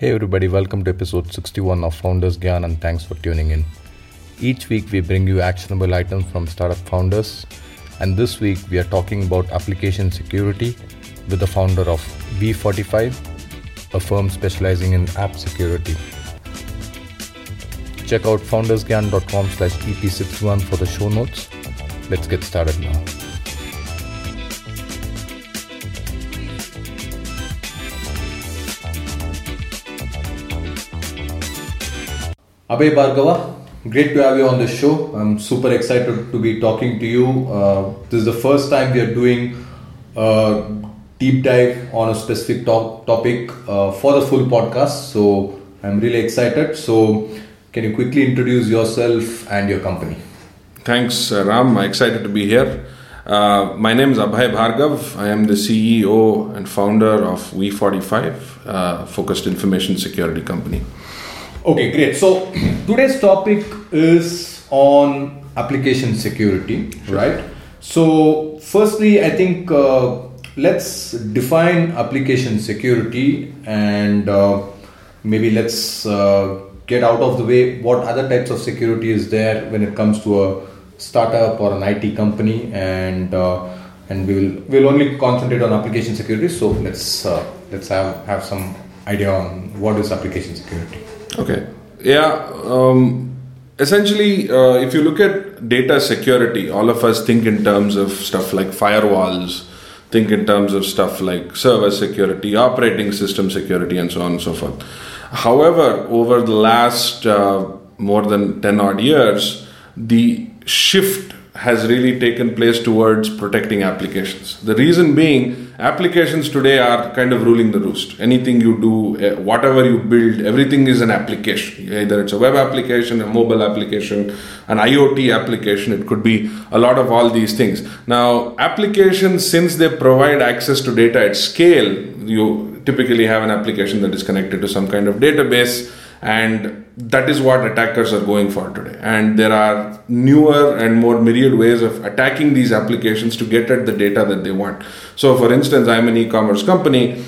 Hey everybody, welcome to episode 61 of Founders Gyan and thanks for tuning in. Each week we bring you actionable items from startup founders and this week we are talking about application security with the founder of we45, a firm specializing in app security. Check out foundersgyan.com slash EP61 for the show notes. Let's get started now. Abhay Bhargava, great to have you on the show. I'm super excited to be talking to you. Uh, this is the first time we are doing a deep dive on a specific to- topic uh, for the full podcast. So I'm really excited. So, can you quickly introduce yourself and your company? Thanks, uh, Ram. I'm excited to be here. Uh, my name is Abhay Bhargav. I am the CEO and founder of we45, uh, focused information security company. Okay, great. So today's topic is on application security, right? So, firstly, I think uh, let's define application security and uh, maybe let's uh, get out of the way what other types of security is there when it comes to a startup or an IT company, and uh, and we will we'll only concentrate on application security. So let's uh, let's have have some idea on what is application security. Okay. Yeah. Um, essentially, uh, if you look at data security, all of us think in terms of stuff like firewalls, think in terms of stuff like server security, operating system security, and so on and so forth. However, over the last uh, more than 10 odd years, the shift has really taken place towards protecting applications. The reason being, applications today are kind of ruling the roost. Anything you do, eh, whatever you build, everything is an application. Either it's a web application, a mobile application, an IoT application, it could be a lot of all these things. Now, applications, since they provide access to data at scale, you typically have an application that is connected to some kind of database and that is what attackers are going for today. And there are newer and more myriad ways of attacking these applications to get at the data that they want. So for instance i'm an e-commerce company.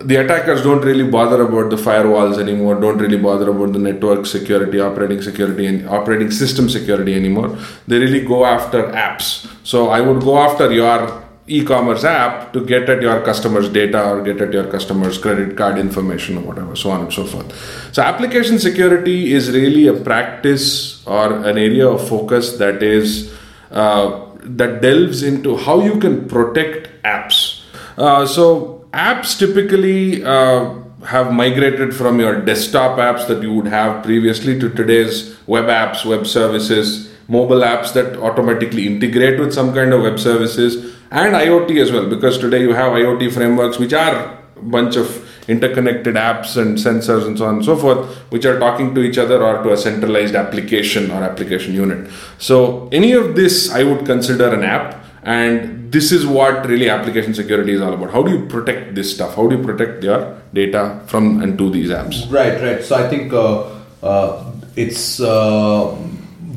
The attackers don't really bother about the firewalls anymore don't really bother about the network security operating security and operating system security anymore. They really go after apps. So i would go after your e-commerce app to get at your customers data or get at your customers credit card information or whatever so on and so forth. So application security is really a practice or an area of focus that is uh, that delves into how you can protect apps. Uh, so apps typically uh, have migrated from your desktop apps that you would have previously to today's web apps web services mobile apps that automatically integrate with some kind of web services and IoT as well, because today you have IoT frameworks which are a bunch of interconnected apps and sensors and so on and so forth, which are talking to each other or to a centralized application or application unit. So, any of this I would consider an app, and this is what really application security is all about. How do you protect this stuff? How do you protect your data from and to these apps? Right, right. So, I think uh, uh, it's. Uh,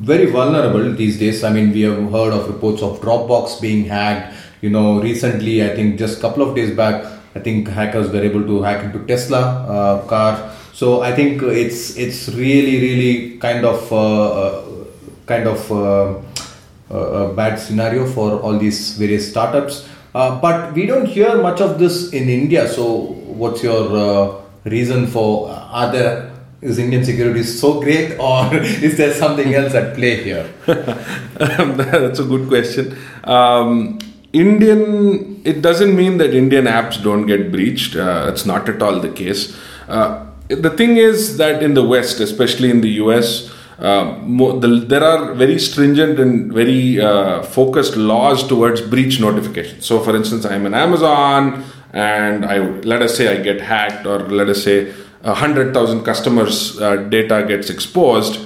very vulnerable these days. I mean, we have heard of reports of Dropbox being hacked. You know, recently, I think just a couple of days back, I think hackers were able to hack into Tesla uh, car. So I think it's it's really really kind of uh, kind of uh, a bad scenario for all these various startups. Uh, but we don't hear much of this in India. So what's your uh, reason for? Are there is Indian security so great, or is there something else at play here? That's a good question. Um, Indian, it doesn't mean that Indian apps don't get breached. Uh, it's not at all the case. Uh, the thing is that in the West, especially in the US, uh, the, there are very stringent and very uh, focused laws towards breach notification. So, for instance, I'm an Amazon, and I let us say I get hacked, or let us say 100,000 customers' uh, data gets exposed,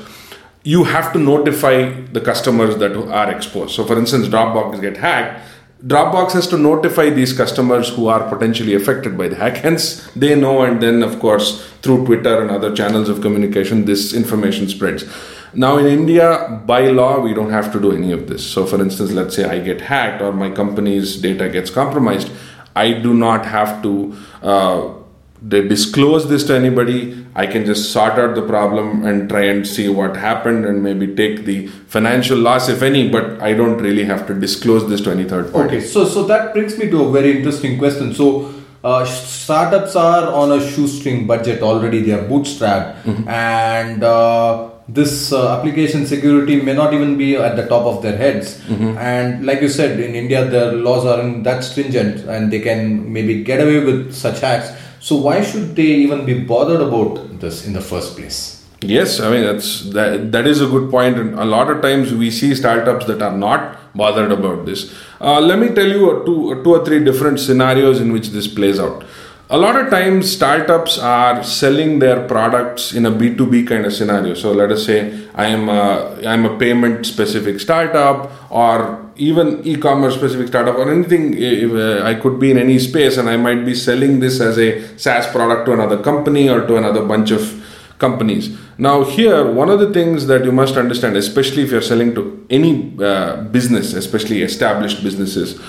you have to notify the customers that are exposed. So, for instance, Dropbox get hacked. Dropbox has to notify these customers who are potentially affected by the hack. Hence, they know, and then, of course, through Twitter and other channels of communication, this information spreads. Now, in India, by law, we don't have to do any of this. So, for instance, let's say I get hacked or my company's data gets compromised, I do not have to. Uh, they disclose this to anybody, I can just sort out the problem and try and see what happened and maybe take the financial loss, if any, but I don't really have to disclose this to any third party. Okay, so so that brings me to a very interesting question. So uh, startups are on a shoestring budget already; they are bootstrapped, Mm-hmm. and uh, this uh, application security may not even be at the top of their heads. Mm-hmm. And like you said, in India, the laws aren't that stringent, and they can maybe get away with such acts. So why should they even be bothered about this in the first place? Yes, I mean that's that, that is a good point, and a lot of times we see startups that are not bothered about this. Uh, let me tell you two, two or three different scenarios in which this plays out. A lot of times, startups are selling their products in a B two B kind of scenario. So let us say I am a, I'm a payment specific startup, or even e-commerce specific startup, or anything. If, uh, I could be in any space, and I might be selling this as a SaaS product to another company or to another bunch of companies. Now, here, one of the things that you must understand, especially if you're selling to any uh, business, especially established businesses,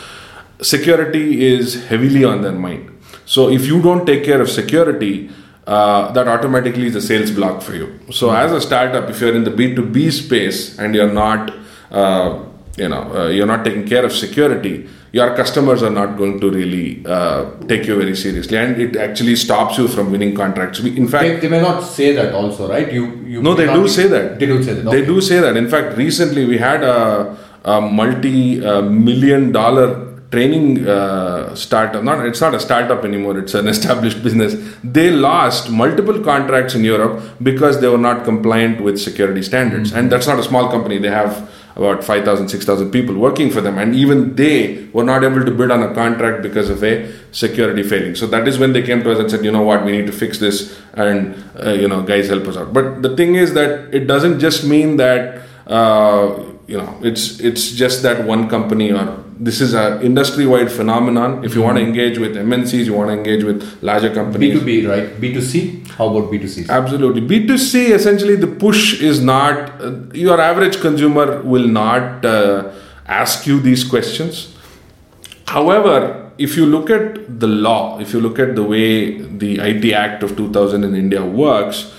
security is heavily on their mind. So, if you don't take care of security, uh, that automatically is a sales block for you. So, as a startup, if you're in the B2B space and you're not, uh, you know, uh, you're not taking care of security, your customers are not going to really uh, take you very seriously, and it actually stops you from winning contracts. We, in fact, They, they may not say that also, right? You, you no, they do be- say that. They do say that. They do say that. In fact, recently we had a, a multi-million dollar training uh, startup. Not it's not a startup anymore. It's an established business. They lost multiple contracts in Europe because they were not compliant with security standards. And that's not a small company. They have about 5,000, 6,000 people working for them. And even they were not able to bid on a contract because of a security failing. So that is when they came to us and said, you know what, we need to fix this and, uh, you know, guys, help us out. But the thing is that it doesn't just mean that, uh, you know, it's, it's just that one company or this is a industry-wide phenomenon. If you want to engage with MNCs, you want to engage with larger companies. B2B, right? B2C? How about B2C? Absolutely. B2C, essentially, the push is not, uh, your average consumer will not uh, ask you these questions. However, if you look at the law, if you look at the way the IT Act of 2000 in India works,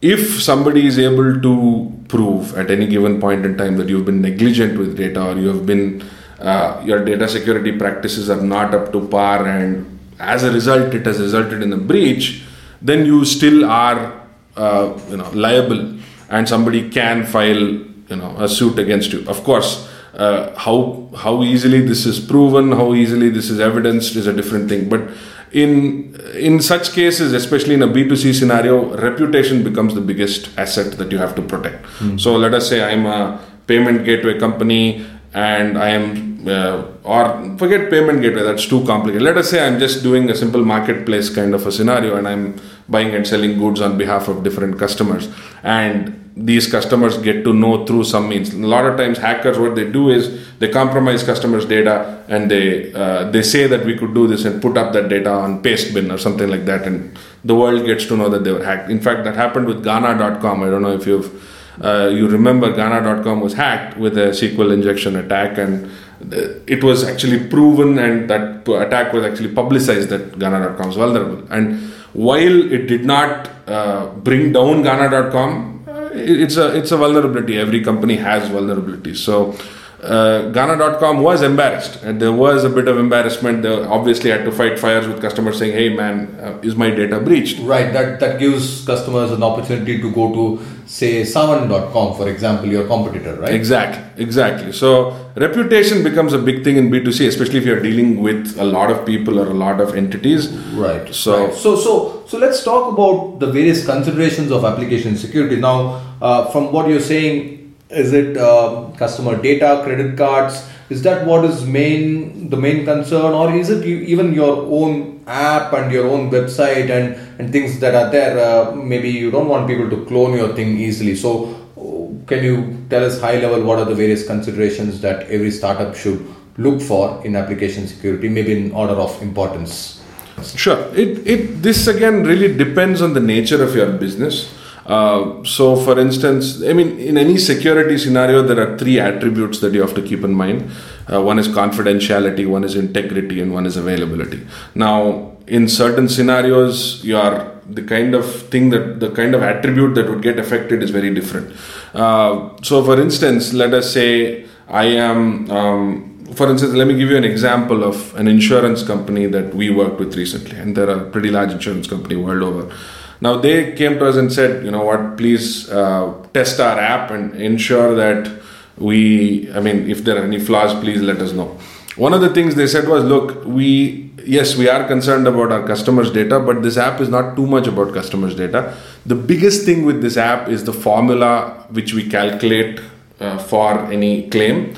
if somebody is able to prove at any given point in time that you've been negligent with data or you have been uh, your data security practices are not up to par and as a result it has resulted in a breach then you still are uh, you know liable and somebody can file you know a suit against you. Of course uh, how how easily this is proven how easily this is evidenced is a different thing. But in in such cases especially in a b2c scenario reputation becomes the biggest asset that you have to protect. So let us say i'm a payment gateway company and i am uh, or forget payment gateway that's too complicated let us say i'm just doing a simple marketplace kind of a scenario and i'm buying and selling goods on behalf of different customers and these customers get to know through some means. A lot of times, hackers what they do is they compromise customers' data and they uh, they say that we could do this and put up that data on Pastebin or something like that, and the world gets to know that they were hacked. In fact, that happened with Gaana.com. I don't know if you've uh, you remember Gaana.com was hacked with a SQL injection attack, and it was actually proven, and that attack was actually publicized that Gaana.com is vulnerable. And while it did not uh, bring down Gaana.com, it's a it's a vulnerability. Every company has vulnerabilities. So uh, Gaana.com was embarrassed, and there was a bit of embarrassment. They obviously had to fight fires with customers saying, "Hey, man, uh, is my data breached?" Right, that, that gives customers an opportunity to go to, say, Saavn.com, for example, your competitor, right? Exactly, exactly. So reputation becomes a big thing in B2C, especially if you're dealing with a lot of people or a lot of entities. Right. So- right. so so so let's talk about the various considerations of application security. Now, uh, from what you're saying, is it uh, customer data, credit cards? Is that what is main the main concern, or is it even your own app and your own website and and things that are there? Uh, maybe you don't want people to clone your thing easily. So, can you tell us high level what are the various considerations that every startup should look for in application security, maybe in order of importance? Sure. It, it this again really depends on the nature of your business. Uh, so, for instance, I mean, in any security scenario, there are three attributes that you have to keep in mind. Uh, one is confidentiality, one is integrity, and one is availability. Now, in certain scenarios, your the kind of thing that the kind of attribute that would get affected is very different. Uh, so, for instance, let us say I am. Um, for instance, let me give you an example of an insurance company that we worked with recently, and they're a pretty large insurance company world over. Now they came to us and said, you know what, please uh, test our app and ensure that we, I mean, if there are any flaws, please let us know. One of the things they said was, look, we, yes, we are concerned about our customers' data, but this app is not too much about customers' data. The biggest thing with this app is the formula which we calculate uh, for any claim.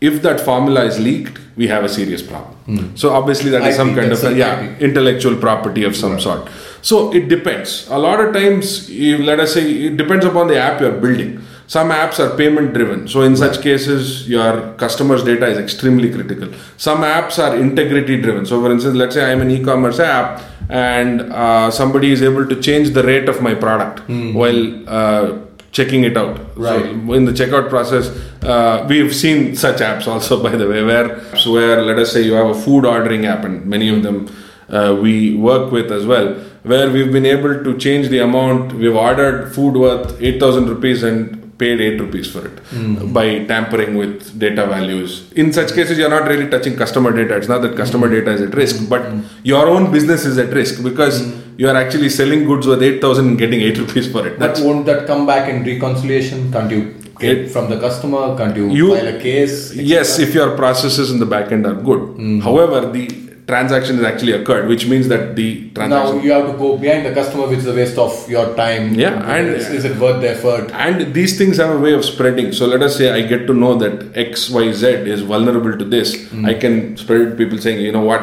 If that formula is leaked, we have a serious problem. Mm. So obviously that is IP, some kind of a, yeah IP. intellectual property of some Right. sort. So it depends. A lot of times, you, let us say, it depends upon the app you're building. Some apps are payment driven. So in such cases, your customers' data is extremely critical. Some apps are integrity driven. So for instance, let's say I'm an e-commerce app and uh, somebody is able to change the rate of my product while uh, checking it out. Right. So in the checkout process, uh, we've seen such apps also, by the way, where where let us say you have a food ordering app, and many of them uh, we work with as well, where we've been able to change the amount. We've ordered food worth eight thousand rupees and paid 8 rupees for it hmm. by tampering with data values. In such cases, you're not really touching customer data. It's not that customer hmm. data is at risk, but hmm. your own business is at risk because you are actually selling goods worth 8,000 and getting 8 rupees for it. But won't that come back in reconciliation? Can't you get It- from the customer? Can't you, You- file a case? Yes, if your processes in the back end are good. However, the transaction has actually occurred, which means that the transaction. Now you have to go behind the customer, which is a waste of your time. Yeah, and- is, is it worth the effort? and these things have a way of spreading. So let us say I get to know that X, Y, Z is vulnerable to this. Hmm. I can spread it to people saying, you know what,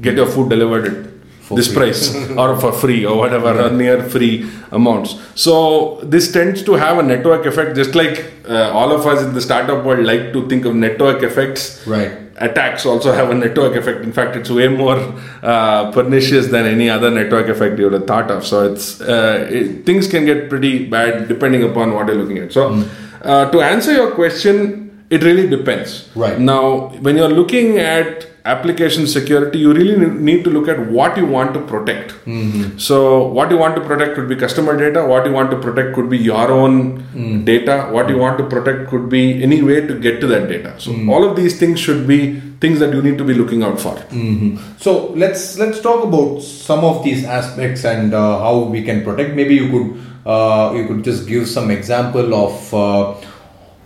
get your food delivered at For this free. price or for free or whatever, or near free amounts. So this tends to have a network effect, just like uh, all of us in the startup world like to think of network effects. Right. attacks also have a network effect. In fact, it's way more uh, pernicious than any other network effect you would have thought of. So it's uh, it, things can get pretty bad depending upon what you're looking at. So uh, to answer your question, it really depends. Right. now, when you're looking at application security, you really need to look at what you want to protect. So, what you want to protect could be customer data, what you want to protect could be your own data, what you want to protect could be any way to get to that data. So, all of these things should be things that you need to be looking out for. So let's let's talk about some of these aspects and uh, how we can protect. Maybe you could uh, you could just give some example of uh,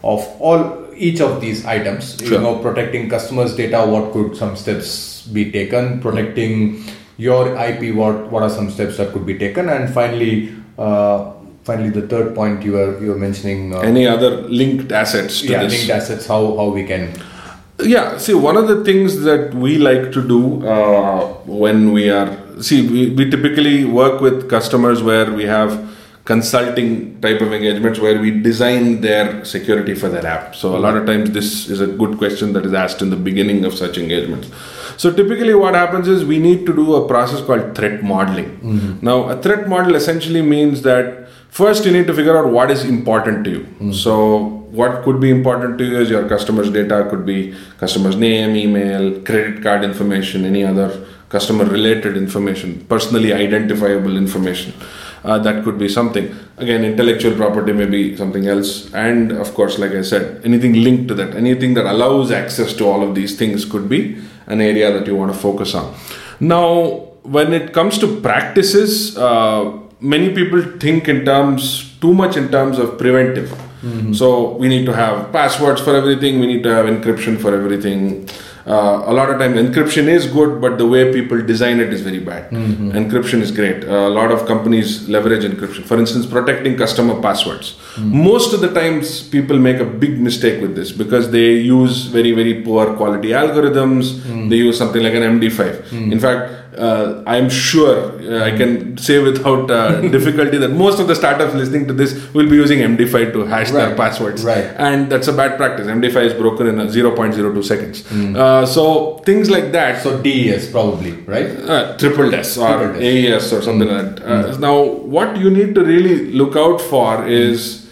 of all each of these items. You know, protecting customers' data. What could some steps be taken? Protecting your IP. What what are some steps that could be taken? And finally. Uh, Finally, the third point you were you were mentioning, uh, Any other linked assets to yeah, this? linked assets. How how we can Yeah, see, one of the things that we like to do uh, when we are, see, we, we typically work with customers where we have consulting type of engagements where we design their security for their app. So, a lot of times, this is a good question that is asked in the beginning of such engagements. So, typically, what happens is we need to do a process called threat modeling. Mm-hmm. Now, a threat model essentially means that first you need to figure out what is important to you. Mm-hmm. So, what could be important to you is your customer's data could be customer's name email credit card information any other customer related information personally identifiable information uh, that could be something. Again intellectual property may be something else. And of course like i said anything linked to that anything that allows access to all of these things could be an area that you want to focus on. Now when it comes to practices uh, many people think in terms too much in terms of preventive. So we need to have passwords for everything. We need to have encryption for everything uh, a lot of times encryption is good but the way people design it is very bad. Encryption is great. Uh, a lot of companies leverage encryption. For instance protecting customer passwords. Most of the times people make a big mistake with this because they use very very poor quality algorithms. They use something like an md5 in fact uh, I'm sure uh, I can say without uh, difficulty that most of the startups listening to this will be using MD5 to hash their passwords. Right. And that's a bad practice. MD5 is broken in a 0.02 seconds. Uh, so things like that. so DES probably right. Uh, triple S or Triple AES or something like that. Uh, Now, what you need to really look out for is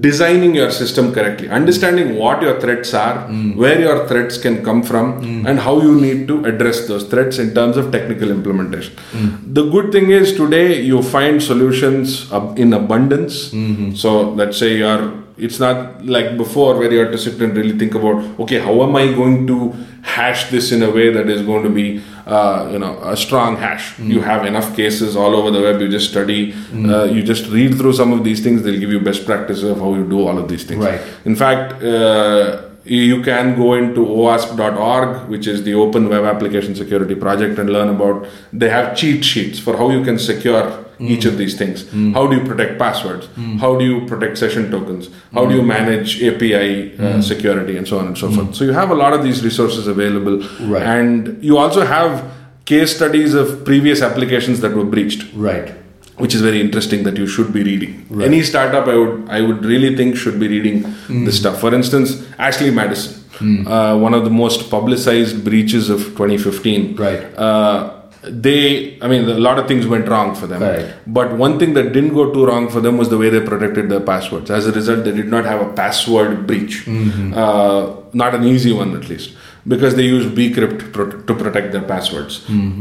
designing your system correctly, understanding what your threats are, hmm. where your threats can come from, hmm. and how you need to address those threats in terms of technical implementation. Hmm. The good thing is today you find solutions in abundance. So let's say you're it's not like before where you have to sit and really think about okay how am i going to hash this in a way that is going to be uh, you know a strong hash. You have enough cases all over the web. You just study uh, you just read through some of these things. They'll give you best practices of how you do all of these things. Right. in fact uh, you can go into owasp.org which is the open web application security project and learn about they have cheat sheets for how you can secure hmm. each of these things. Hmm. How do you protect passwords? Hmm. How do you protect session tokens? How do you manage api uh, security and so on and so forth. So you have a lot of these resources available Right. and you also have case studies of previous applications that were breached. Right. Which is very interesting that you should be reading. Any startup I would I would really think should be reading this stuff. For instance, Ashley Madison, uh, one of the most publicized breaches of 2015. Right. Uh, they, I mean, a lot of things went wrong for them. Correct. But one thing that didn't go too wrong for them was the way they protected their passwords. As a result, they did not have a password breach. Uh, not an easy one, at least. Because they use bcrypt pro- to protect their passwords,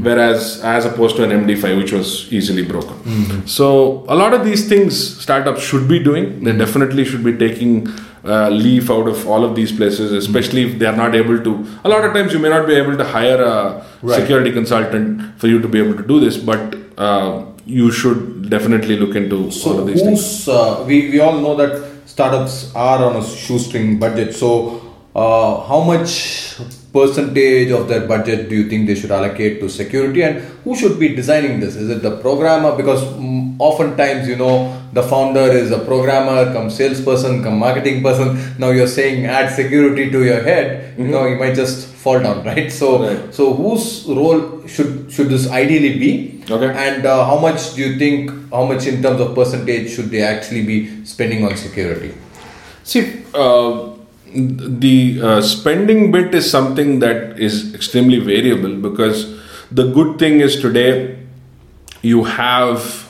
whereas as opposed to an MD5, which was easily broken. So a lot of these things startups should be doing. They definitely should be taking uh, leaf out of all of these places, especially if they are not able to. A lot of times, you may not be able to hire a Right. security consultant for you to be able to do this, but uh, you should definitely look into all of these things. uh, we we all know that startups are on a shoestring budget. So uh, how much percentage of their budget do you think they should allocate to security, and who should be designing this? Is it the programmer? Because mm, oftentimes you know the founder is a programmer, come salesperson, come marketing person. Now you're saying add security to your head. You know you might just fall down, right? So Right. so whose role should should this ideally be? Okay. And uh, how much do you think, how much in terms of percentage should they actually be spending on security? See, uh, the uh, spending bit is something that is extremely variable because the good thing is today you have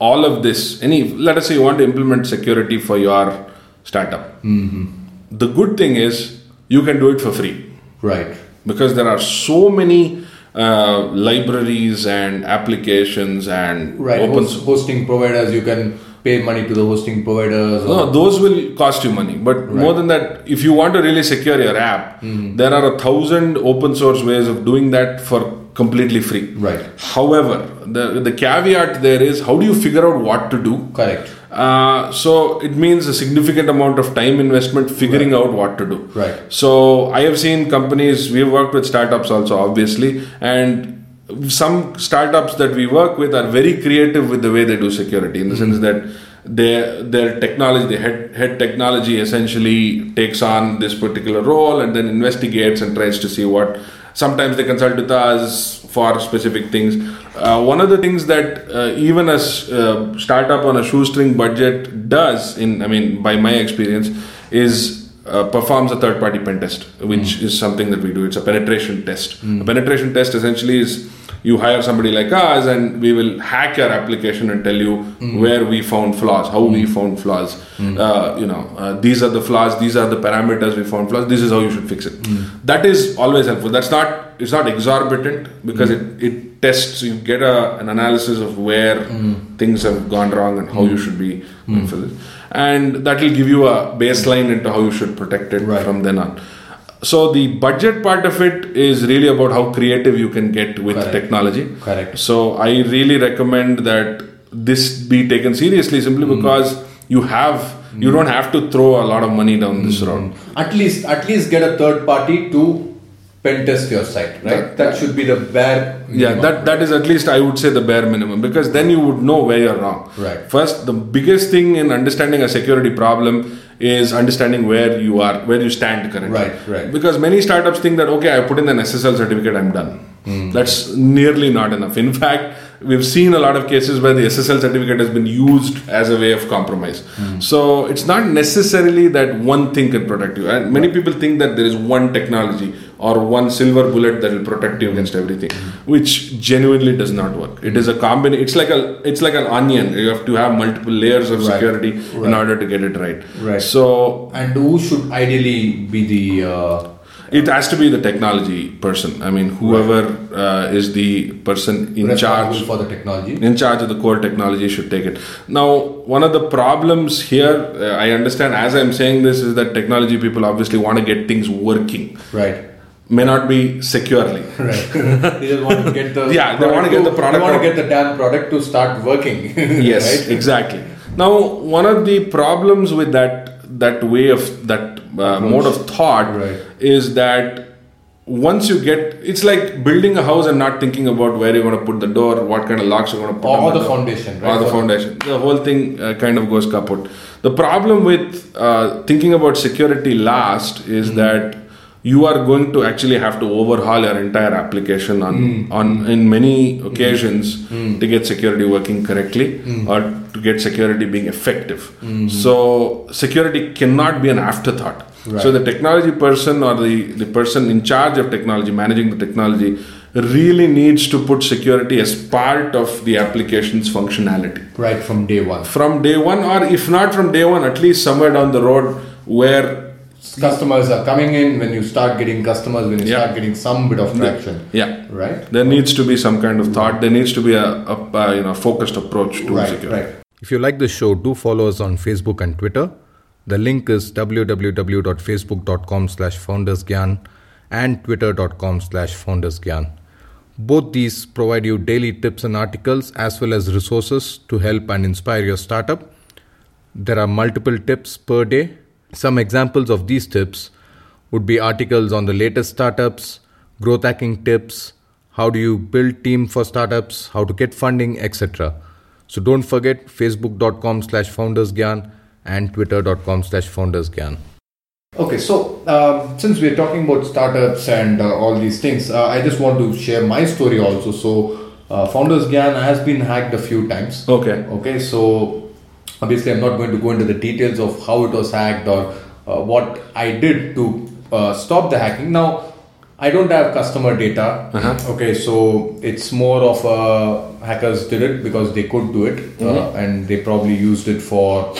all of this. Any, let us say you want to implement security for your startup. The good thing is you can do it for free Right. because there are so many uh, libraries and applications and Right. open Host, hosting providers, you can pay money to the hosting providers. Or, No, those will cost you money. But more than that, if you want to really secure your app, Mm-hmm. there are a thousand open source ways of doing that for completely free. Right. However, the the caveat there is how do you figure out what to do? Correct. Uh, so it means a significant amount of time investment figuring out what to do. Right. So I have seen companies. We've worked with startups also, obviously, and some startups that we work with are very creative with the way they do security, in the sense that their their technology, the head head technology, essentially takes on this particular role and then investigates and tries to see what. Sometimes they consult with us for specific things. Uh, one of the things that uh, even a uh, startup on a shoestring budget does, in I mean, by my experience, is uh, performs a third party pen test, which hmm. is something that we do. It's a penetration test. A hmm. penetration test essentially is you hire somebody like us and we will hack your application and tell you hmm. where we found flaws, how we found flaws. Uh, you know, uh, these are the flaws, these are the parameters we found flaws, this is how you should fix it. That is always helpful. That's not, it's not exorbitant because it, it tests, you get a, an analysis of where things have gone wrong and how you should be this. And that will give you a baseline into how you should protect it Right. from then on. So the budget part of it is really about how creative you can get with Correct. technology. Correct. So I really recommend that this be taken seriously simply Hmm. because you have you don't have to throw a lot of money down this Hmm. road. At least, at least get a third party to pen test your site, right? That- That, should be the bare. Yeah, that, that is at least I would say the bare minimum because then you would know where you're wrong. Right. First, the biggest thing in understanding a security problem is understanding where you are, where you stand currently. Right, right. Because many startups think that okay, I put in an SSL certificate, I'm done. Hmm. That's nearly not enough. In fact, we've seen a lot of cases where the SSL certificate has been used as a way of compromise. So it's not necessarily that one thing can protect you. And many people think that there is one technology or one silver bullet that will protect you against everything, which genuinely does not work. It is a combination. It's like a it's like an onion. You have to have multiple layers of Right. security in Right. order to get it right. Right. So And who should ideally be the uh, it has to be the technology person. I mean, whoever uh, is the person in charge for the technology? in charge of the core technology should take it. Now, one of the problems here, uh, I understand as I'm saying this, is that technology people obviously want to get things working, Right. may not be securely. Right. they just want to get the Yeah, they want to get the product They want to get the damn product to start working. yes right? exactly now one of the problems with that that way of that uh, mode of thought Right. is that once you get it's like building a house and not thinking about where you're going to put the door what kind of locks you're going to put Or on the foundation, right? or the foundation the whole thing uh, kind of goes kaput the problem with uh, thinking about security last is that you are going to actually have to overhaul your entire application on Hmm. on in many occasions to get security working correctly Hmm. or to get security being effective so security cannot be an afterthought Right. so the technology person or the, the person in charge of technology managing the technology really needs to put security as part of the application's functionality Right from day one. from day one or if not from day one at least somewhere down the road where Customers are coming in when you start getting customers, when you Yeah. start getting some bit of traction. yeah Right? there needs to be some kind of thought there needs to be a, a, uh, you know focused approach to Right, security right. If you like this show, do follow us on Facebook and Twitter. The link is www.facebook.com slash foundersgyan and twitter.com slash foundersgyan. Both these provide you daily tips and articles as well as resources to help and inspire your startup. There are multiple tips per day. Some examples of these tips would be articles on the latest startups, growth hacking tips, how do you build team for startups, how to get funding, etc. So don't forget facebook.com slash foundersgyan and twitter.com slash foundersgyan. Okay, so um, since we're talking about startups and uh, all these things, uh, I just want to share my story also. So, uh, Founders Gyan has been hacked a few times. Okay. Okay, so obviously, I'm not going to go into the details of how it was hacked or uh, what I did to uh, stop the hacking. Now, I don't have customer data. Okay, so it's more of uh, hackers did it because they could do it, uh, and they probably used it for.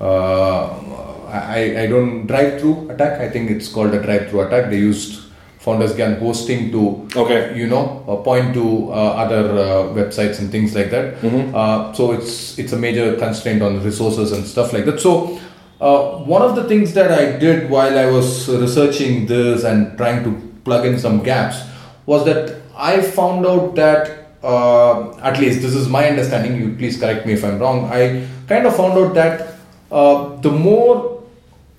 Uh, I, I don't drive through attack. I think it's called a drive through attack. They used Founders Gyan hosting to Okay. you know uh, point to uh, other uh, websites and things like that. Uh, so it's it's a major constraint on resources and stuff like that. So uh, one of the things that i did while i was researching this and trying to plug in some gaps was that i found out that uh, at least this is my understanding you please correct me if i'm wrong i kind of found out that uh, the more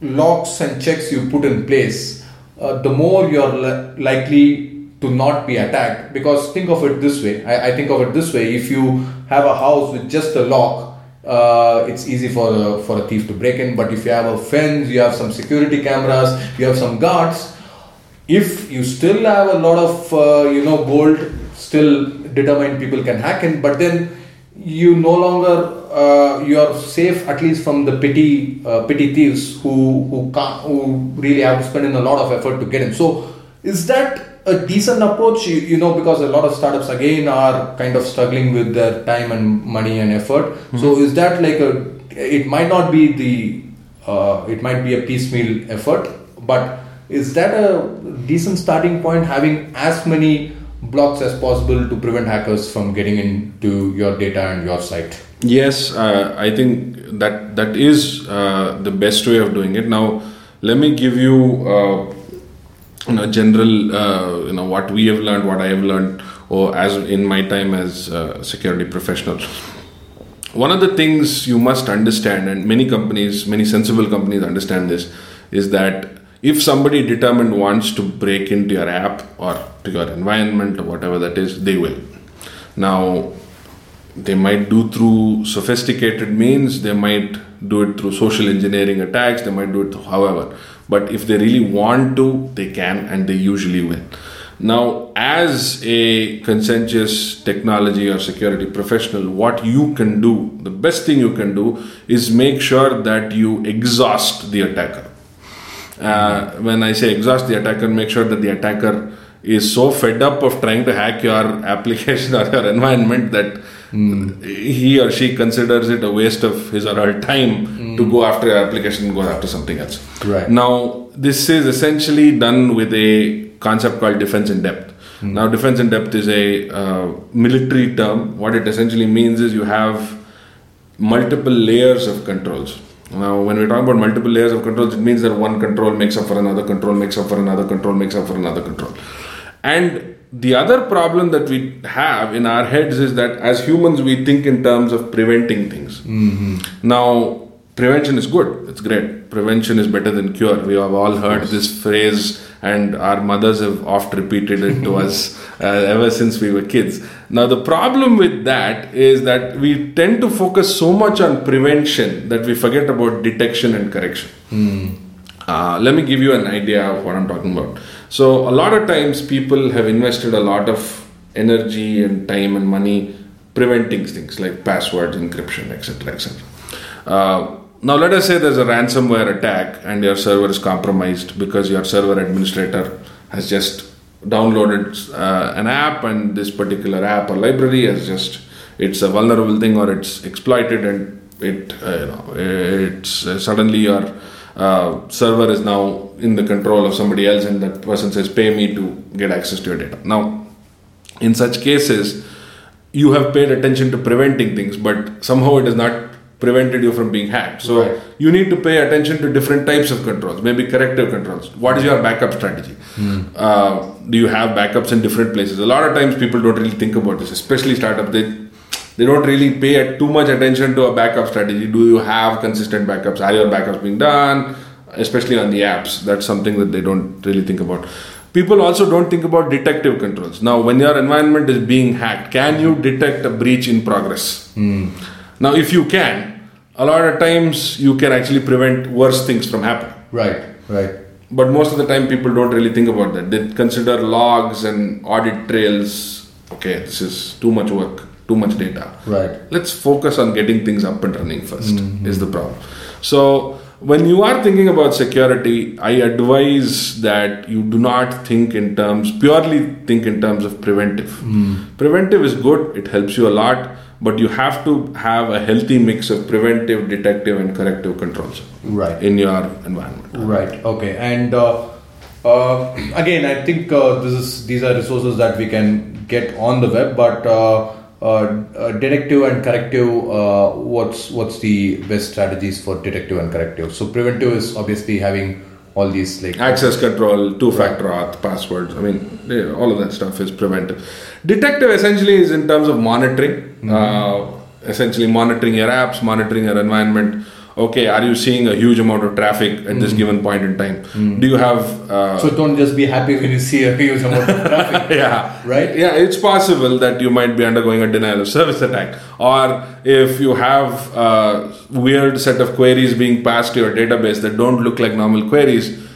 locks and checks you put in place, uh, the more you're li- likely to not be attacked. Because think of it this way I, I think of it this way if you have a house with just a lock, uh, it's easy for a, for a thief to break in. But if you have a fence, you have some security cameras, you have some guards, if you still have a lot of uh, you know gold still determined people can hack in but then you no longer uh, you are safe at least from the petty uh, petty thieves who who can't who really have to spend in a lot of effort to get in. So is that a decent approach? You, you know because a lot of startups again are kind of struggling with their time and money and effort. So is that like a it might not be the uh, it might be a piecemeal effort but is that a decent starting point having as many blocks as possible to prevent hackers from getting into your data and your site Yes, uh, I think that that is uh, the best way of doing it. Now, let me give you, uh, you know, general, uh, you know, what we have learned, what I have learned, or as in my time as a security professional. One of the things you must understand, and many companies, many sensible companies understand this, is that if somebody determined wants to break into your app or to your environment or whatever that is, they will. Now, they might do through sophisticated means they might do it through social engineering attacks they might do it however but if they really want to they can and they usually will Now, as a conscientious technology or security professional, what you can do, the best thing you can do, is make sure that you exhaust the attacker. Uh, when I say exhaust the attacker, make sure that the attacker is so fed up of trying to hack your application or your environment that mm. he or she considers it a waste of his or her time mm. to go after your application and go after something else. Right. Now, this is essentially done with a concept called defense in depth. Mm. Now, defense in depth is a uh, military term. What it essentially means is you have multiple layers of controls. Now, when we talk about multiple layers of controls, it means that one control makes up for another control, makes up for another control, makes up for another control. And the other problem that we have in our heads is that as humans, we think in terms of preventing things. Mm-hmm. Now, prevention is good, it's great. Prevention is better than cure. We have all heard this phrase, and our mothers have oft repeated it to us uh, ever since we were kids. Now, the problem with that is that we tend to focus so much on prevention that we forget about detection and correction. Mm. Uh, let me give you an idea of what I'm talking about. So, a lot of times people have invested a lot of energy and time and money preventing things like passwords, encryption, etc. etc. Uh, now, let us say there's a ransomware attack and your server is compromised because your server administrator has just downloaded uh, an app and this particular app or library has just it's a vulnerable thing or it's exploited and it uh, you know it's uh, suddenly your uh, server is now in the control of somebody else and that person says pay me to get access to your data now in such cases you have paid attention to preventing things but somehow it is not prevented you from being hacked. So right. you need to pay attention to different types of controls, maybe corrective controls. What is your backup strategy? Mm. Uh, do you have backups in different places? A lot of times people don't really think about this, especially startup. They they don't really pay too much attention to a backup strategy. Do you have consistent backups? Are your backups being done? Especially on the apps, that's something that they don't really think about. People also don't think about detective controls. Now, when your environment is being hacked, can you detect a breach in progress? Mm. Now, if you can, a lot of times you can actually prevent worse things from happening. Right, right. But most of the time, people don't really think about that. They consider logs and audit trails. Okay, this is too much work, too much data. Right. Let's focus on getting things up and running 1st mm-hmm. is the problem. So, when you are thinking about security, I advise that you do not think in terms, purely think in terms of preventive. Mm. Preventive is good, it helps you a lot but you have to have a healthy mix of preventive, detective, and corrective controls right. in your environment. Right. Okay. And uh, uh, again, I think uh, this is these are resources that we can get on the web, but uh, detective and corrective. what's what's the best strategies for detective and corrective? So preventive is obviously having all these like access control, two-factor auth, passwords. I mean, all of that stuff is preventive. Detective essentially is in terms of monitoring, mm-hmm. uh, essentially monitoring your apps, monitoring your environment. Okay, are you seeing a huge amount of traffic at mm-hmm. this given point in time? Mm-hmm. Do you have? Uh, so don't just be happy when you see a huge amount of traffic. yeah, right. Yeah, it's possible that you might be undergoing a denial of service attack, or if you have a weird set of queries being passed to your database that don't look like normal queries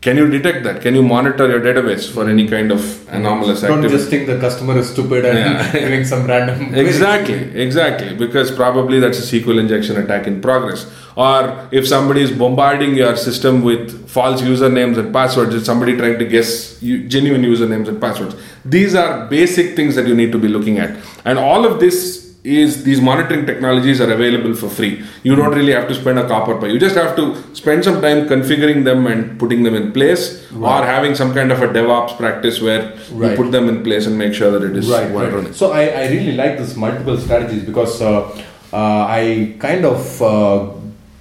can you detect that? Can you monitor your database for any kind of anomalous Don't activity? Don't just think the customer is stupid and yeah. doing some random. exactly, exactly. Because probably that's a SQL injection attack in progress. Or if somebody is bombarding your system with false usernames and passwords, it's somebody trying to guess genuine usernames and passwords. These are basic things that you need to be looking at. And all of this is these monitoring technologies are available for free. You don't really have to spend a copper pie. You just have to spend some time configuring them and putting them in place, right. or having some kind of a DevOps practice where right. you put them in place and make sure that it is right. right. So I, I really like this multiple strategies because uh, uh, I kind of uh,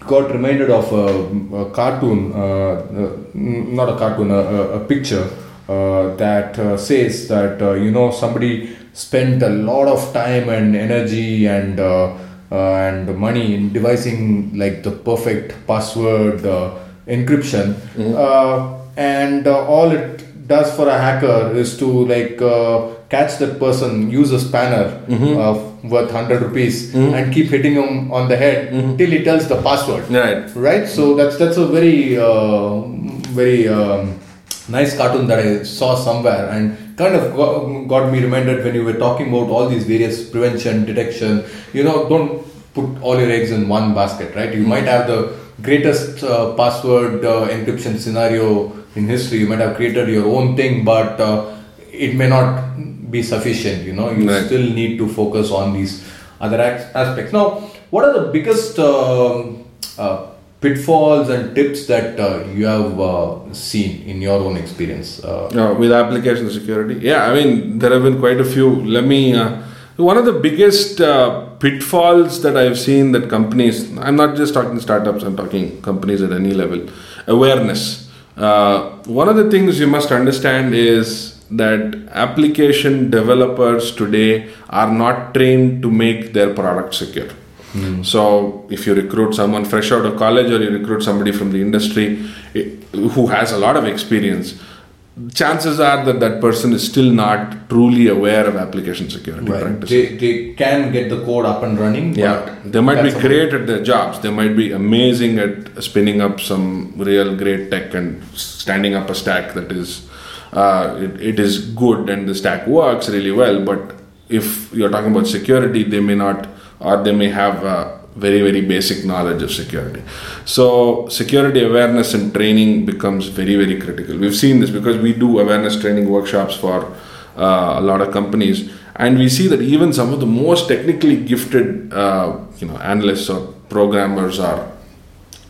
got reminded of a, a cartoon, uh, uh, not a cartoon, a, a picture uh, that says that you know somebody spent a lot of time and energy and uh, uh, and money in devising like the perfect password uh, encryption mm-hmm. Uh, and uh, all it does for a hacker is to like uh, catch that person use a spanner mm-hmm. worth 100 rupees mm-hmm. and keep hitting him on the head mm-hmm. till he tells the password right right so that's that's a very very um, nice cartoon that I saw somewhere and kind of got, me reminded when you were talking about all these various prevention, detection. You know, don't put all your eggs in one basket, right? You might have the greatest uh, password uh, encryption scenario in history. You might have created your own thing, but uh, it may not be sufficient. You know, you Right. still need to focus on these other aspects. Now, what are the biggest um, uh, pitfalls and tips that uh, you have uh, seen in your own experience? Uh, with application security, yeah, I mean there have been quite a few. Let me. Uh, one of the biggest uh, pitfalls that I've seen that companies. I'm not just talking startups. I'm talking companies at any level. Awareness. Uh, one of the things you must understand is that application developers today are not trained to make their product secure. So, if you recruit someone fresh out of college or you recruit somebody from the industry eh, who has a lot of experience, chances are that that person is still not truly aware of application security right. practices. They, they can get the code up and running. Yeah, but they might be great at their jobs. They might be amazing at spinning up some real great tech and standing up a stack that is, uh, it, it is good and the stack works really well. But if you're talking about security, they may not, or they may have very very basic knowledge of security. So security awareness and training becomes very very critical. We've seen this because we do awareness training workshops for uh, a lot of companies and we see that even some of the most technically gifted uh, you know analysts or programmers or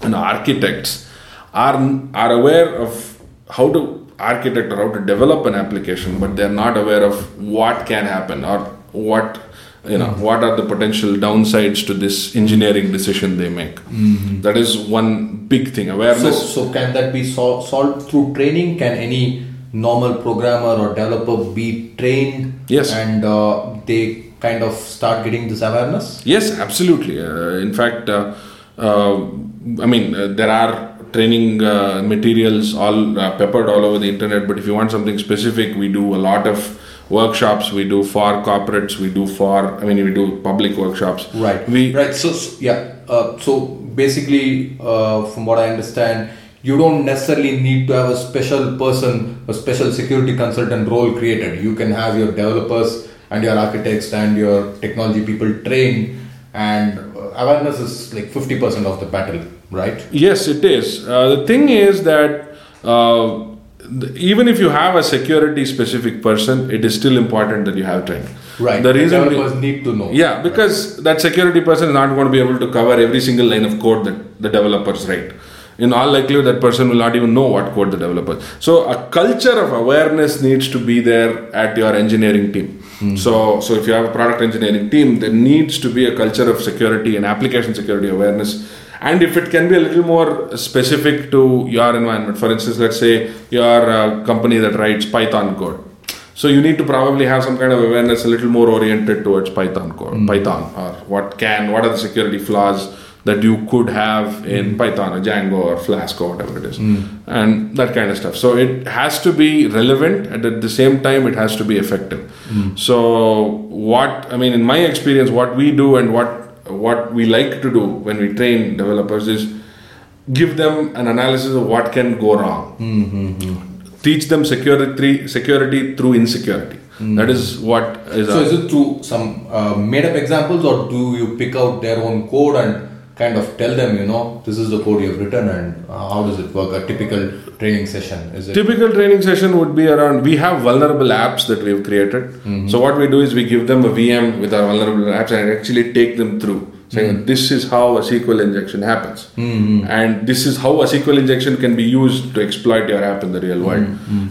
you know, architects are are aware of how to architect or how to develop an application but they're not aware of what can happen or what you know what are the potential downsides to this engineering decision they make That is one big thing awareness so can that be sol- solved through training? Can any normal programmer or developer be trained? Yes. And uh, they kind of start getting this awareness? Yes, absolutely. Uh, in fact, uh, uh, I mean, uh, there are training uh, materials all uh, peppered all over the internet. But if you want something specific, we do a lot of workshops. We do for corporates. We do for. I mean, we do public workshops. Right. We right. So, yeah. Uh, so basically, uh, from what I understand, you don't necessarily need to have a special person, a special security consultant role created. You can have your developers and your architects and your technology people trained, and uh, awareness is like fifty percent of the battle, right? Yes, it is. Uh, the thing is that uh, even if you have a security specific person, it is still important that you have training. Right. The reason we- developers need to know. Yeah, because that security person is not going to be able to cover every single line of code that the developers write. In all likelihood, that person will not even know what code the developers. So a culture of awareness needs to be there at your engineering team. Hmm. So, so if you have a product engineering team, there needs to be a culture of security and application security awareness. And if it can be a little more specific to your environment, for instance, let's say you're a uh, company that writes Python code. So you need to probably have some kind of awareness a little more oriented towards Python code, hmm. Python, or what can, what are the security flaws that you could have in hmm. Python or Django or Flask or whatever it is, hmm. and that kind of stuff. So it has to be relevant, and at the same time, it has to be effective. So what I mean, in my experience, what we do and what what we like to do when we train developers is give them an analysis of what can go wrong. Teach them security security through insecurity. That is what is So is it through some uh, made-up examples, or do you pick out their own code and kind of tell them, you know, this is the code you've written, and uh, how does it work? A typical training session is it? typical training session would be around we have vulnerable apps that we've created. Mm-hmm. So what we do is we give them a vm with our vulnerable apps and actually take them through saying mm-hmm. this is how a sql injection happens. Mm-hmm. And this is how a sql injection can be used to exploit your app in the real world.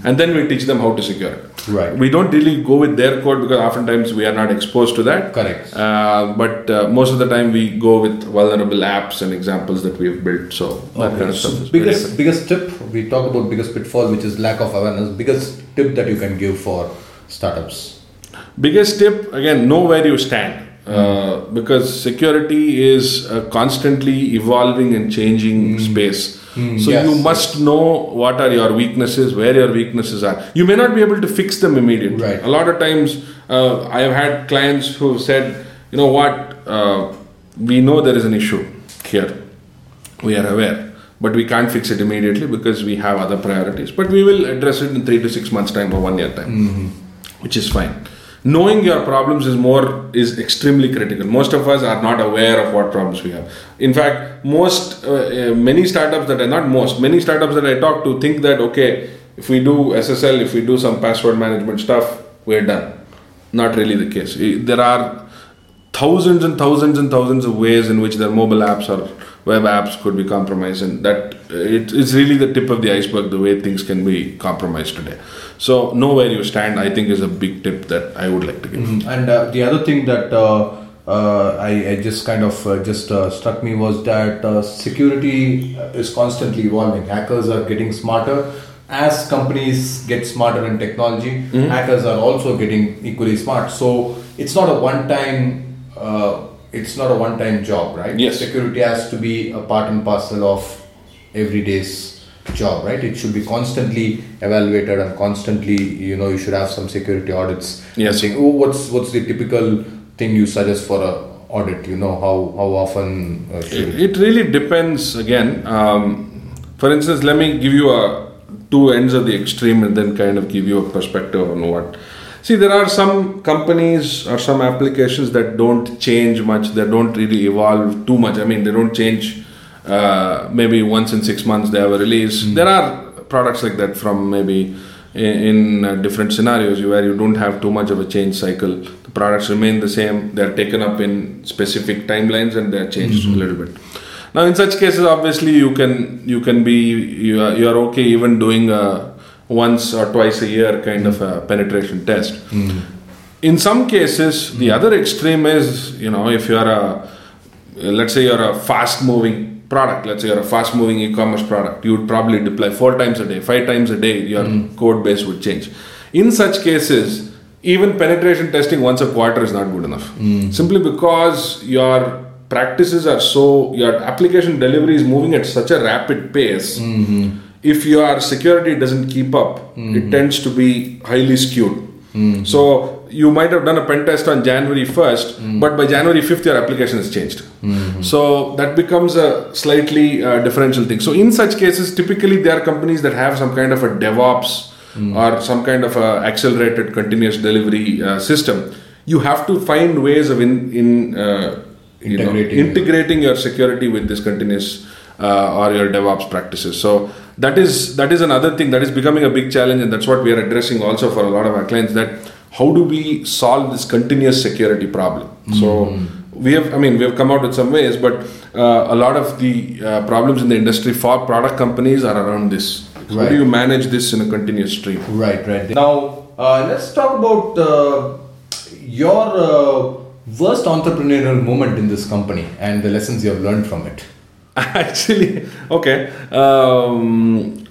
And then we teach them how to secure it Right. we don't really go with their code because oftentimes we are not exposed to that Correct. uh, but uh, most of the time we go with vulnerable apps and examples that we've built so that kind Okay. of So biggest biggest tip we talk about biggest pitfall, which is lack of awareness. Biggest tip that you can give for startups. Biggest tip again, know where you stand. Uh, because security is a constantly evolving and changing space. So yes, you must know what are your weaknesses, where your weaknesses are. You may not be able to fix them immediately. Right. A lot of times, uh, I have had clients who said, you know what, uh, we know there is an issue here. We are aware. but we can't fix it immediately because we have other priorities. But we will address it in three to six months' time or one year time, which is fine. Knowing your problems is more is extremely critical. Most of us are not aware of what problems we have. In fact, most uh, uh, many startups that are not most many startups that I talk to think that okay, if we do SSL, if we do some password management stuff, we're done. Not really the case. There are thousands and thousands and thousands of ways in which their mobile apps or web apps could be compromised and that uh, it, it's really the tip of the iceberg the way things can be compromised today so know where you stand i think is a big tip that i would like to give And uh, the other thing that uh, uh, I, I just kind of uh, just uh, struck me was that uh, security is constantly evolving. Hackers are getting smarter. As companies get smarter in technology, hackers are also getting equally smart. So it's not a one-time. Uh, it's not a one-time job, right? Yes. Security has to be a part and parcel of everyday's job, right? It should be constantly evaluated and constantly, you know, you should have some security audits. Yes. Saying, oh, what's what's the typical thing you suggest for a audit? You know, how how often uh, should It, it really depends again. Um, for instance, let me give you a two ends of the extreme and then kind of give you a perspective on what. See, there are some companies or some applications that don't change much. They don't really evolve too much. I mean, they don't change. Uh, maybe once in six months they have a release. There are products like that from maybe in, in uh, different scenarios where you don't have too much of a change cycle. The products remain the same. They're taken up in specific timelines and they're changed a little bit. Now, in such cases, obviously, you can you can be you are, you are okay even doing a once or twice a year kind of a penetration test. In some cases, the other extreme is you know if you are a let's say you're a fast moving product. Let's say you're a fast moving e-commerce product you would probably deploy four times a day five times a day your hmm. code base would change. In such cases even penetration testing once a quarter is not good enough. Hmm. Simply because your practices are so your application delivery is moving at such a rapid pace mm-hmm. if your security doesn't keep up it mm-hmm. tends to be highly skewed. Mm-hmm. So you might have done a pen test on January 1st, but by January 5th, your application has changed. So that becomes a slightly uh, differential thing. So in such cases, typically there are companies that have some kind of a DevOps or some kind of a accelerated continuous delivery uh, system. You have to find ways of in, in uh, you know, Integrating. integrating your security with this continuous uh, or your DevOps practices. So that is that is another thing that is becoming a big challenge, and that's what we are addressing also for a lot of our clients. That how do we solve this continuous security problem? So we have, I mean, we have come out with some ways, but uh, a lot of the uh, problems in the industry for product companies are around this. How Right. do you manage this in a continuous stream? Right, right. Now, uh, let's talk about uh, your uh, worst entrepreneurial moment in this company and the lessons you have learned from it. Actually, okay. Um,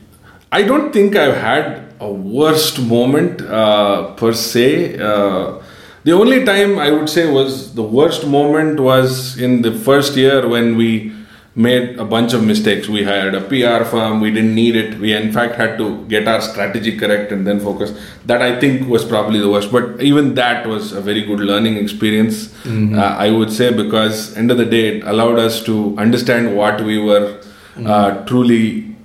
I don't think I've had a worst moment uh, per se. Uh, the only time I would say was the worst moment was in the first year when we made a bunch of mistakes. We hired a PR firm, we didn't need it. We, in fact, had to get our strategy correct and then focus. That I think was probably the worst. But even that was a very good learning experience, uh, I would say, because end of the day, it allowed us to understand what we were uh, truly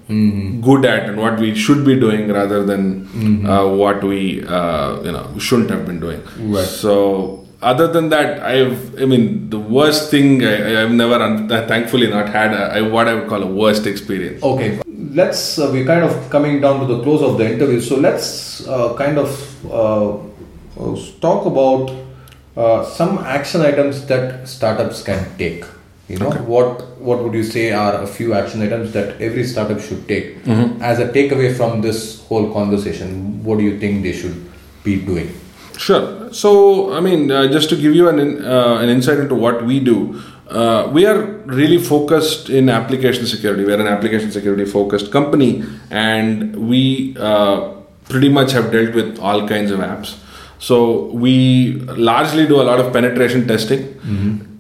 good at and what we should be doing rather than uh, what we uh, you know shouldn't have been doing. Right. So other than that, I've I mean the worst thing I, I've never un- thankfully not had a, I, what I would call a worst experience. Okay, let's. Uh, we're kind of coming down to the close of the interview, so let's uh, kind of uh, uh, talk about uh, some action items that startups can take. You know, what what would you say are a few action items that every startup should take as a takeaway from this whole conversation? What do you think they should be doing? Sure. So, I mean, uh, just to give you an uh, an insight into what we do, uh, we are really focused in application security. We are an application security focused company, and we uh, pretty much have dealt with all kinds of apps. So we largely do a lot of penetration testing.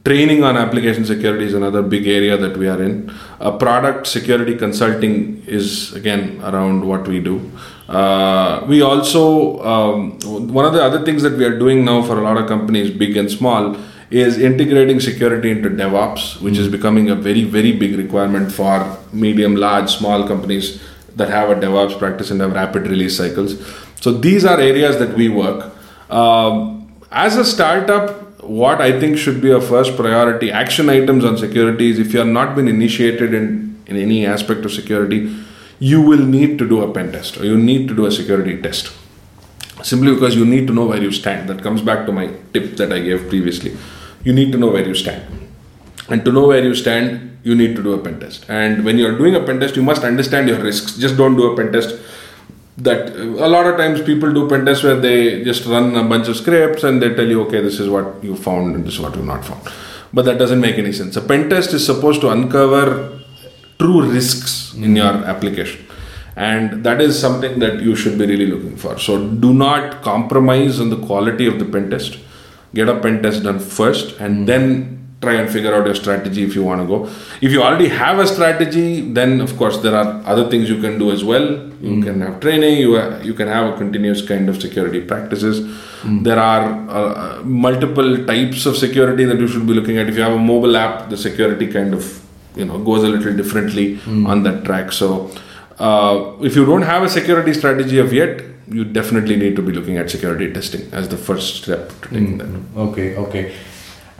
Training on application security is another big area that we are in. Uh, product security consulting is again around what we do. Uh, we also um, one of the other things that we are doing now for a lot of companies, big and small, is integrating security into DevOps, which is becoming a very, very big requirement for medium, large, small companies that have a DevOps practice and have rapid release cycles. So these are areas that we work. Um, as a startup, what I think should be a first priority action items on security is if you have not been initiated in, in any aspect of security, you will need to do a pen test or you need to do a security test simply because you need to know where you stand. That comes back to my tip that I gave previously. You need to know where you stand. And to know where you stand, you need to do a pen test. And when you're doing a pen test, you must understand your risks. Just don't do a pen test that a lot of times people do pen tests where they just run a bunch of scripts and they tell you, okay, this is what you found and this is what you not found. But that doesn't make any sense. A pen test is supposed to uncover true risks in your application. And that is something that you should be really looking for. So do not compromise on the quality of the pen test get a pen test done first and mm then try and figure out your strategy if you want to go if you already have a strategy then of course there are other things you can do as well you mm can have training you, you can have a continuous kind of security practices mm there are uh, multiple types of security that you should be looking at if you have a mobile app the security kind of you know goes a little differently mm. on that track so uh, if you don't have a security strategy of yet, you definitely need to be looking at security testing as the first step to taking mm-hmm. that. Okay, okay.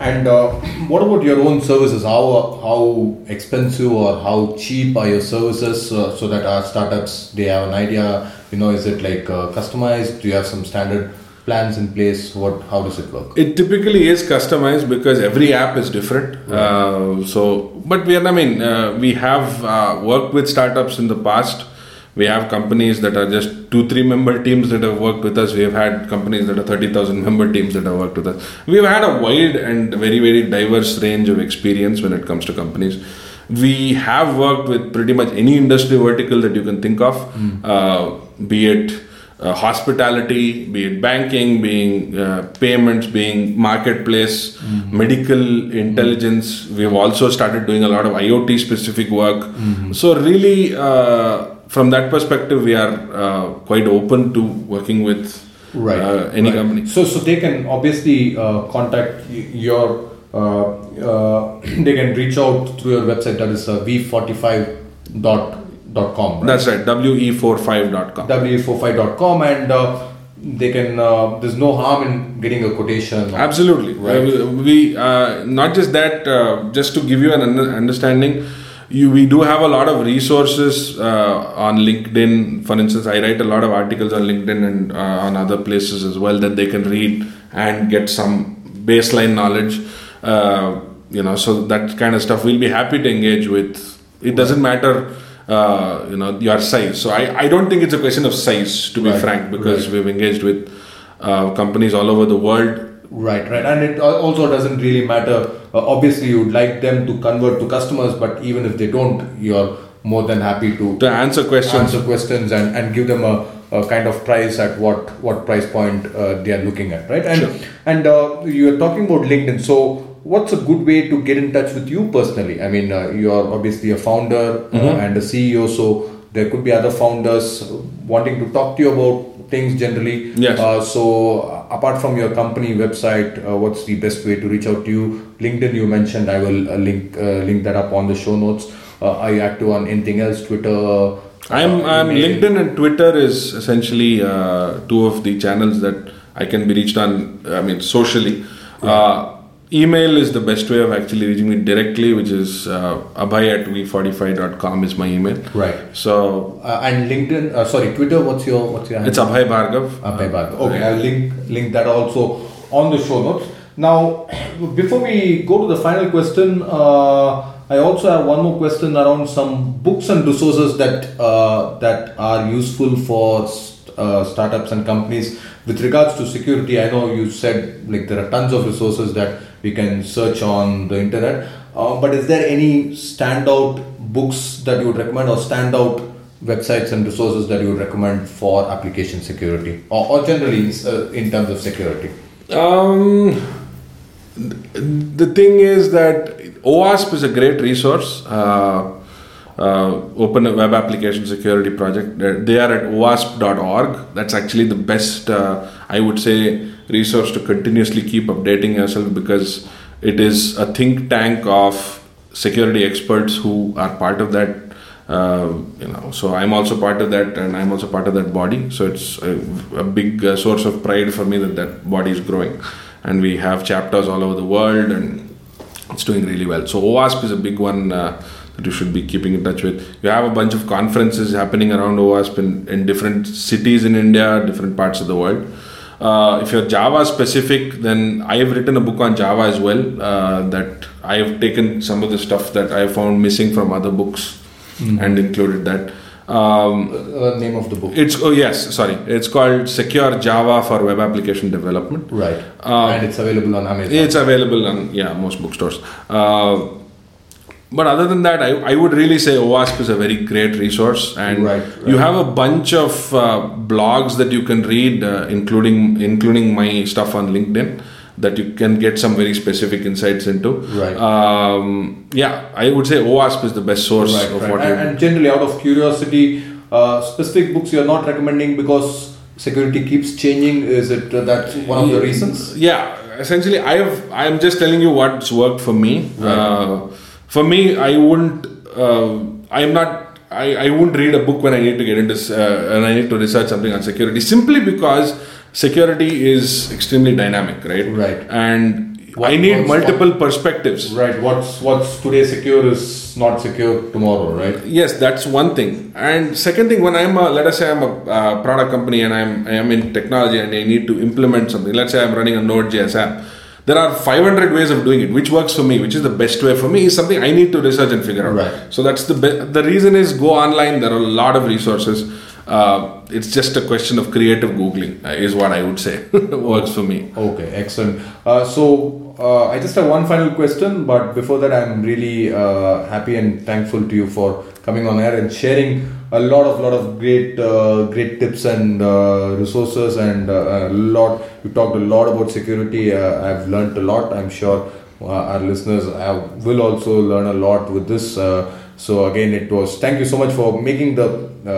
And uh, what about your own services? How how expensive or how cheap are your services uh, so that our startups they have an idea? You know, is it like uh, customized? Do you have some standard plans in place? What how does it work? It typically is customized because every app is different. Right. Uh, so, but we are, I mean, uh, we have uh, worked with startups in the past. We have companies that are just two, three member teams that have worked with us. We have had companies that are 30,000 member teams that have worked with us. We've had a wide and very, very diverse range of experience when it comes to companies. We have worked with pretty much any industry vertical that you can think of, mm. be it uh, hospitality, be it banking, being uh, payments, being marketplace, mm-hmm. medical intelligence. We've also started doing a lot of IoT specific work. Mm-hmm. So, really, uh, from that perspective, we are uh, quite open to working with right. Uh, any right. company. So, so they can obviously uh, contact your. they can reach out through your website that is we45 com. Right? That's right, we45.com. we45.com and uh, they can uh, there's no harm in getting a quotation absolutely right uh, we uh, not just that uh, just to give you an understanding you, we do have a lot of resources uh, on linkedin for instance i write a lot of articles on linkedin and uh, on other places as well that they can read and get some baseline knowledge you know so that kind of stuff we'll be happy to engage with it doesn't matter uh, you know your size. So I, I don't think it's a question of size to be right, frank because right. we've engaged with uh, companies all over the world. Right, right, and it also doesn't really matter. Uh, obviously, you'd like them to convert to customers, but even if they don't, you're more than happy to to answer questions, answer questions, and, and give them a, a kind of price at what what price point uh, they are looking at, right? And sure. and uh, you're talking about LinkedIn, so what's a good way to get in touch with you personally? I mean, uh, you're obviously a founder uh, mm-hmm. and a CEO, so there could be other founders wanting to talk to you about things generally. Yes. Uh, so, uh, apart from your company website, uh, what's the best way to reach out to you? LinkedIn, you mentioned. I will link link that up on the show notes. are you active on anything else? Twitter. I'm, I'm LinkedIn and Twitter is essentially two of the channels that I can be reached on. I mean, socially. Right email is the best way of actually reaching me directly, which is uh, abhay at we45.com is my email. Right. So uh, and LinkedIn, uh, sorry, Twitter. What's your what's your? handle? It's Abhay Bhargav. Abhay Bhargav. Okay, I'll link link that also on the show notes. Now, before we go to the final question, uh, I also have one more question around some books and resources that uh, that are useful for uh, startups and companies with regards to security. I know you said like there are tons of resources that we can search on the internet. Uh, but is there any standout books that you would recommend or standout websites and resources that you would recommend for application security or, or generally uh, in terms of security? Um, the thing is that OWASP is a great resource. Uh, uh, Open Web Application Security Project. They are at OWASP.org. That's actually the best, uh, I would say, resource to continuously keep updating yourself because It is a think tank of security experts who are part of that. Uh, you know, so I'm also part of that, and I'm also part of that body. So it's a, a big uh, source of pride for me that that body is growing, and we have chapters all over the world, and it's doing really well. So OWASP is a big one uh, that you should be keeping in touch with. You have a bunch of conferences happening around OWASP in, in different cities in India, different parts of the world. Uh, if you're Java specific, then I have written a book on Java as well. Uh, that I have taken some of the stuff that I found missing from other books and included that. Um, Uh, name of the book. it's oh yes, sorry. It's called Secure Java for Web Application Development. Right. Um, and it's available on Amazon. It's available on yeah most bookstores. Uh, but other than that, I, I would really say OWASP is a very great resource, and Right, you have a bunch of uh, blogs that you can read, uh, including including my stuff on LinkedIn, that you can get some very specific insights into. Right. Um, yeah, I would say OWASP is the best source Right, of right. what And, you. and generally, out of curiosity, uh, specific books you're not recommending because security keeps changing. Is it uh, that one of the reasons? Yeah, essentially, I have. I am just telling you what's worked for me. Uh, for me, I wouldn't. Uh, I am not. I, I wouldn't read a book when I need to get into uh, and I need to research something on security simply because security is extremely dynamic, right? Right. And What- I need multiple perspectives. Right. What's what's today secure is not secure tomorrow. Right. Yes, that's one thing. And second thing, when I'm a, let us say I'm a uh, product company and I'm I am in technology and I need to implement something. Let's say I'm running a Node.js app. There are 500 ways of doing it. Which works for me? Which is the best way for me? Is something I need to research and figure out. Right. So that's the be- the reason is go online. There are a lot of resources. Uh, it's just a question of creative googling. Uh, is what I would say works for me. Okay. Excellent. Uh, so uh, I just have one final question, but before that, I'm really uh, happy and thankful to you for coming on air and sharing a lot of lot of great uh, great tips and uh, resources and uh, a lot. You talked a lot about security. Uh, I've learned a lot. I'm sure our listeners uh, will also learn a lot with this. So again, it was thank you so much for making the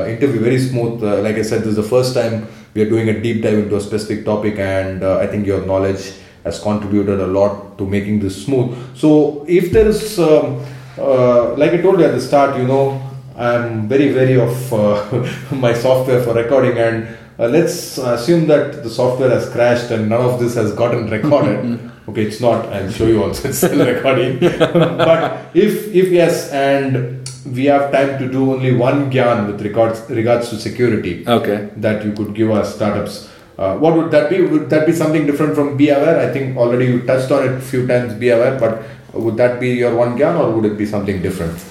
interview very smooth. Like I said, this is the first time we are doing a deep dive into a specific topic, and I think your knowledge has contributed a lot to making this smooth. So if there is, um, uh, like I told you at the start, you know, I'm very wary of uh, my software for recording, and uh, let's assume that the software has crashed and none of this has gotten recorded. okay, it's not. I'll show you also. It's still recording. but if if yes, and we have time to do only one gyan with regards regards to security Okay. that you could give us startups. Uh, what would that be? Would that be something different from Be Aware? I think already you touched on it a few times, Be Aware, but would that be your one gyan or would it be something different?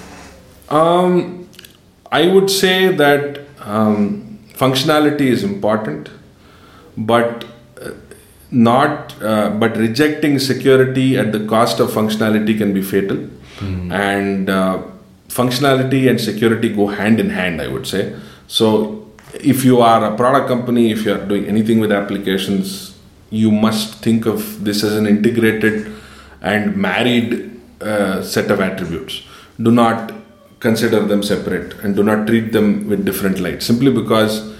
Um, I would say that um, functionality is important, but uh, not. Uh, but rejecting security at the cost of functionality can be fatal, and uh, functionality and security go hand in hand. I would say so. If you are a product company, if you are doing anything with applications, you must think of this as an integrated and married uh, set of attributes. Do not consider them separate and do not treat them with different light simply because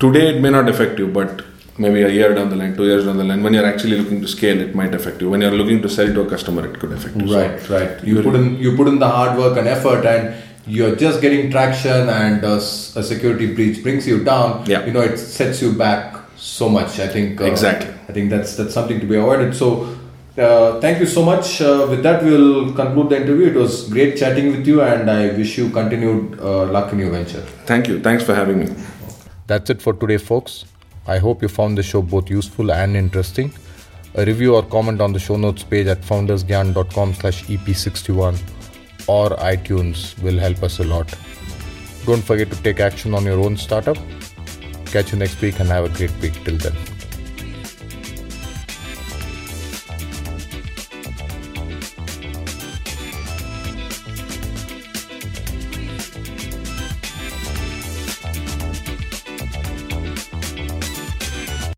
today it may not affect you but maybe a year down the line two years down the line when you're actually looking to scale it might affect you when you're looking to sell to a customer it could affect you So, Right, right. You put in you put in the hard work and effort, and you're just getting traction, and a security breach brings you down. Yeah. You know, it sets you back so much. I think uh, Exactly. I think that's that's something to be avoided. So. Uh, thank you so much. Uh, with that, we'll conclude the interview. It was great chatting with you, and I wish you continued uh, luck in your venture. thank you thanks for having me That's it for today, folks. I hope you found the show both useful and interesting. A review or comment on the show notes page at foundersgyan.com slash EP61 or iTunes will help us a lot. Don't forget to take action on your own startup. Catch you next week and have a great week till then.